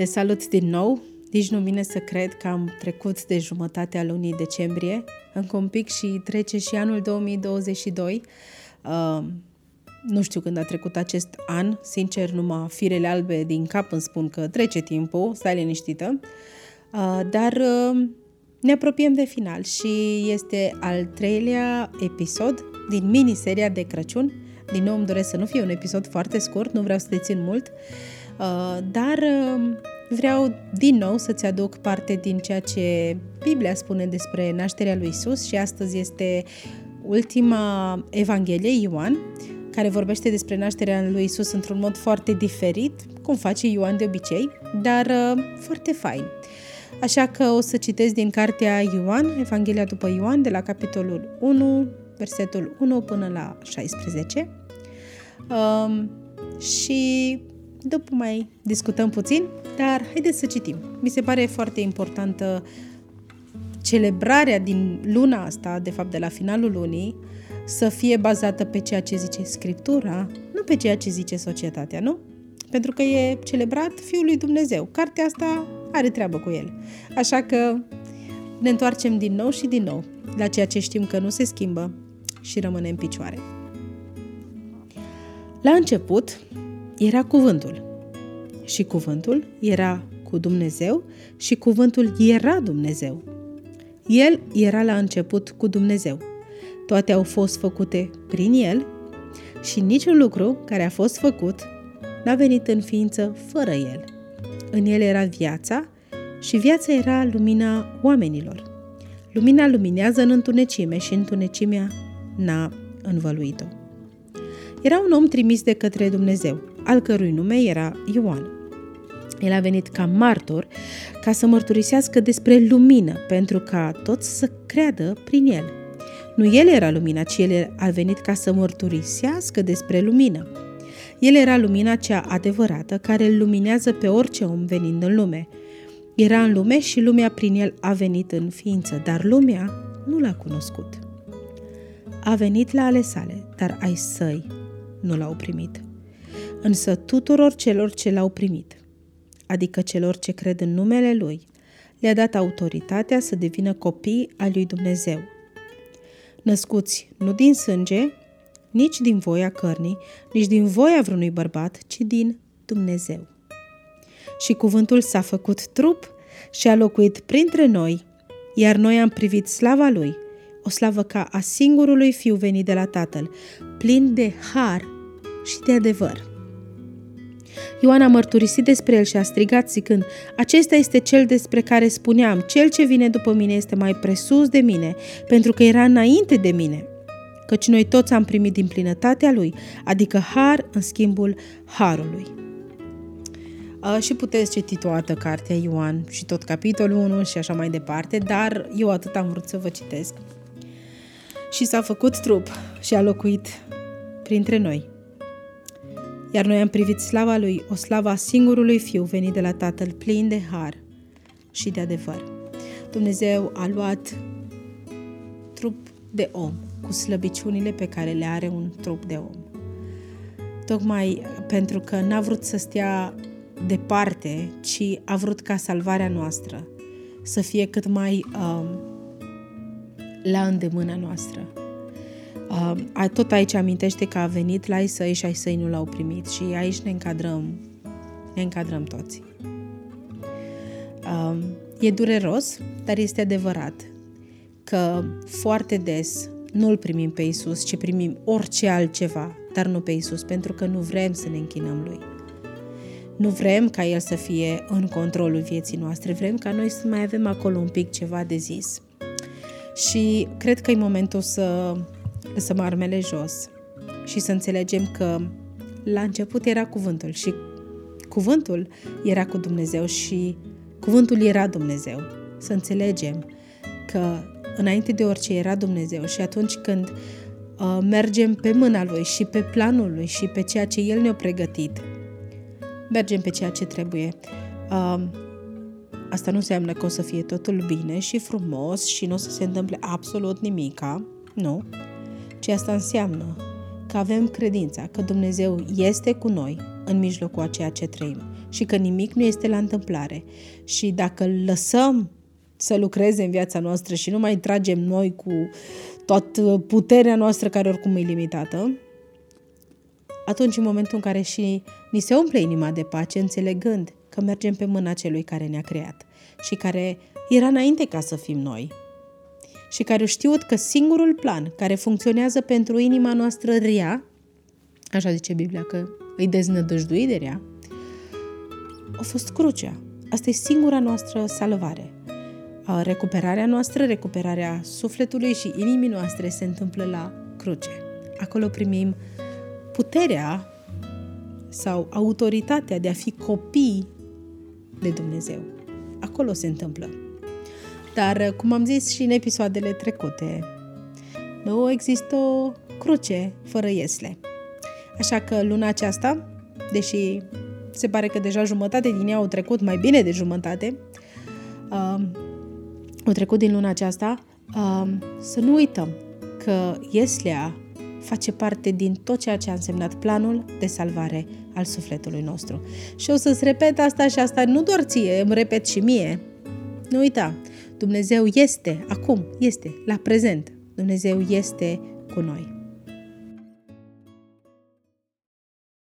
Te salut din nou. Nici nu vine să cred că am trecut de jumătatea lunii decembrie. Încă un pic și trece și anul 2022. Uh, nu știu când a trecut acest an, sincer, numai firele albe din cap îmi spun că trece timpul, stai liniștită. Uh, dar uh, ne apropiem de final și este al treilea episod din miniseria de Crăciun. Din nou îmi doresc să nu fie un episod foarte scurt, nu vreau să te țin mult. Uh, Uh, dar uh, vreau din nou să-ți aduc parte din ceea ce Biblia spune despre nașterea lui Isus și astăzi este ultima Evanghelie, Ioan, care vorbește despre nașterea lui Isus într-un mod foarte diferit, cum face Ioan de obicei, dar uh, foarte fain. Așa că o să citesc din cartea Ioan, Evanghelia după Ioan, de la capitolul 1, versetul 1 până la 16. Um, și după mai discutăm puțin, dar haideți să citim. Mi se pare foarte importantă celebrarea din luna asta, de fapt de la finalul lunii, să fie bazată pe ceea ce zice Scriptura, nu pe ceea ce zice societatea, nu? Pentru că e celebrat Fiul lui Dumnezeu. Cartea asta are treabă cu el. Așa că ne întoarcem din nou și din nou la ceea ce știm că nu se schimbă și rămâne în picioare. La început, era cuvântul. Și cuvântul era cu Dumnezeu și cuvântul era Dumnezeu. El era la început cu Dumnezeu. Toate au fost făcute prin El și niciun lucru care a fost făcut n-a venit în ființă fără El. În El era viața și viața era lumina oamenilor. Lumina luminează în întunecime și întunecimea n-a învăluit-o. Era un om trimis de către Dumnezeu al cărui nume era Ioan. El a venit ca martor ca să mărturisească despre lumină, pentru ca toți să creadă prin el. Nu el era lumina, ci el a venit ca să mărturisească despre lumină. El era lumina cea adevărată care îl luminează pe orice om venind în lume. Era în lume și lumea prin el a venit în ființă, dar lumea nu l-a cunoscut. A venit la ale sale, dar ai săi nu l-au primit însă tuturor celor ce l-au primit, adică celor ce cred în numele Lui, le-a dat autoritatea să devină copii al lui Dumnezeu. Născuți nu din sânge, nici din voia cărnii, nici din voia vreunui bărbat, ci din Dumnezeu. Și cuvântul s-a făcut trup și a locuit printre noi, iar noi am privit slava Lui, o slavă ca a singurului Fiu venit de la Tatăl, plin de har și de adevăr. Ioan a mărturisit despre el și a strigat zicând, Acesta este cel despre care spuneam, cel ce vine după mine este mai presus de mine, pentru că era înainte de mine. Căci noi toți am primit din plinătatea lui, adică har în schimbul harului. Uh, și puteți citi toată cartea Ioan și tot capitolul 1 și așa mai departe, dar eu atât am vrut să vă citesc. Și s-a făcut trup și a locuit printre noi iar noi am privit slava lui, o slava singurului Fiu venit de la Tatăl, plin de har și de adevăr. Dumnezeu a luat trup de om, cu slăbiciunile pe care le are un trup de om. Tocmai pentru că n-a vrut să stea departe, ci a vrut ca salvarea noastră să fie cât mai um, la îndemâna noastră. Uh, tot aici amintește că a venit la ai săi și ai săi nu l-au primit și aici ne încadrăm, ne încadrăm toți. Uh, e dureros, dar este adevărat că foarte des nu-L primim pe Isus, ci primim orice altceva, dar nu pe Isus, pentru că nu vrem să ne închinăm Lui. Nu vrem ca El să fie în controlul vieții noastre, vrem ca noi să mai avem acolo un pic ceva de zis. Și cred că e momentul să lăsăm armele jos și să înțelegem că la început era cuvântul și cuvântul era cu Dumnezeu și cuvântul era Dumnezeu. Să înțelegem că înainte de orice era Dumnezeu și atunci când uh, mergem pe mâna Lui și pe planul Lui și pe ceea ce El ne-a pregătit, mergem pe ceea ce trebuie. Uh, asta nu înseamnă că o să fie totul bine și frumos și nu o să se întâmple absolut nimica, nu ci asta înseamnă că avem credința că Dumnezeu este cu noi în mijlocul a ceea ce trăim și că nimic nu este la întâmplare. Și dacă îl lăsăm să lucreze în viața noastră și nu mai tragem noi cu toată puterea noastră care oricum e limitată, atunci în momentul în care și ni se umple inima de pace, înțelegând că mergem pe mâna celui care ne-a creat și care era înainte ca să fim noi și care știut că singurul plan care funcționează pentru inima noastră rea, așa zice Biblia că îi deznădăjduit de rea, a fost crucea. Asta e singura noastră salvare. Recuperarea noastră, recuperarea sufletului și inimii noastre se întâmplă la cruce. Acolo primim puterea sau autoritatea de a fi copii de Dumnezeu. Acolo se întâmplă. Dar, cum am zis și în episoadele trecute, nu există o cruce fără iesle. Așa că luna aceasta, deși se pare că deja jumătate din ea au trecut, mai bine de jumătate, uh, au trecut din luna aceasta, uh, să nu uităm că Ieslea face parte din tot ceea ce a însemnat planul de salvare al sufletului nostru. Și o să-ți repet asta și asta nu doar ție, îmi repet și mie. Nu uita, Dumnezeu este, acum, este, la prezent. Dumnezeu este cu noi.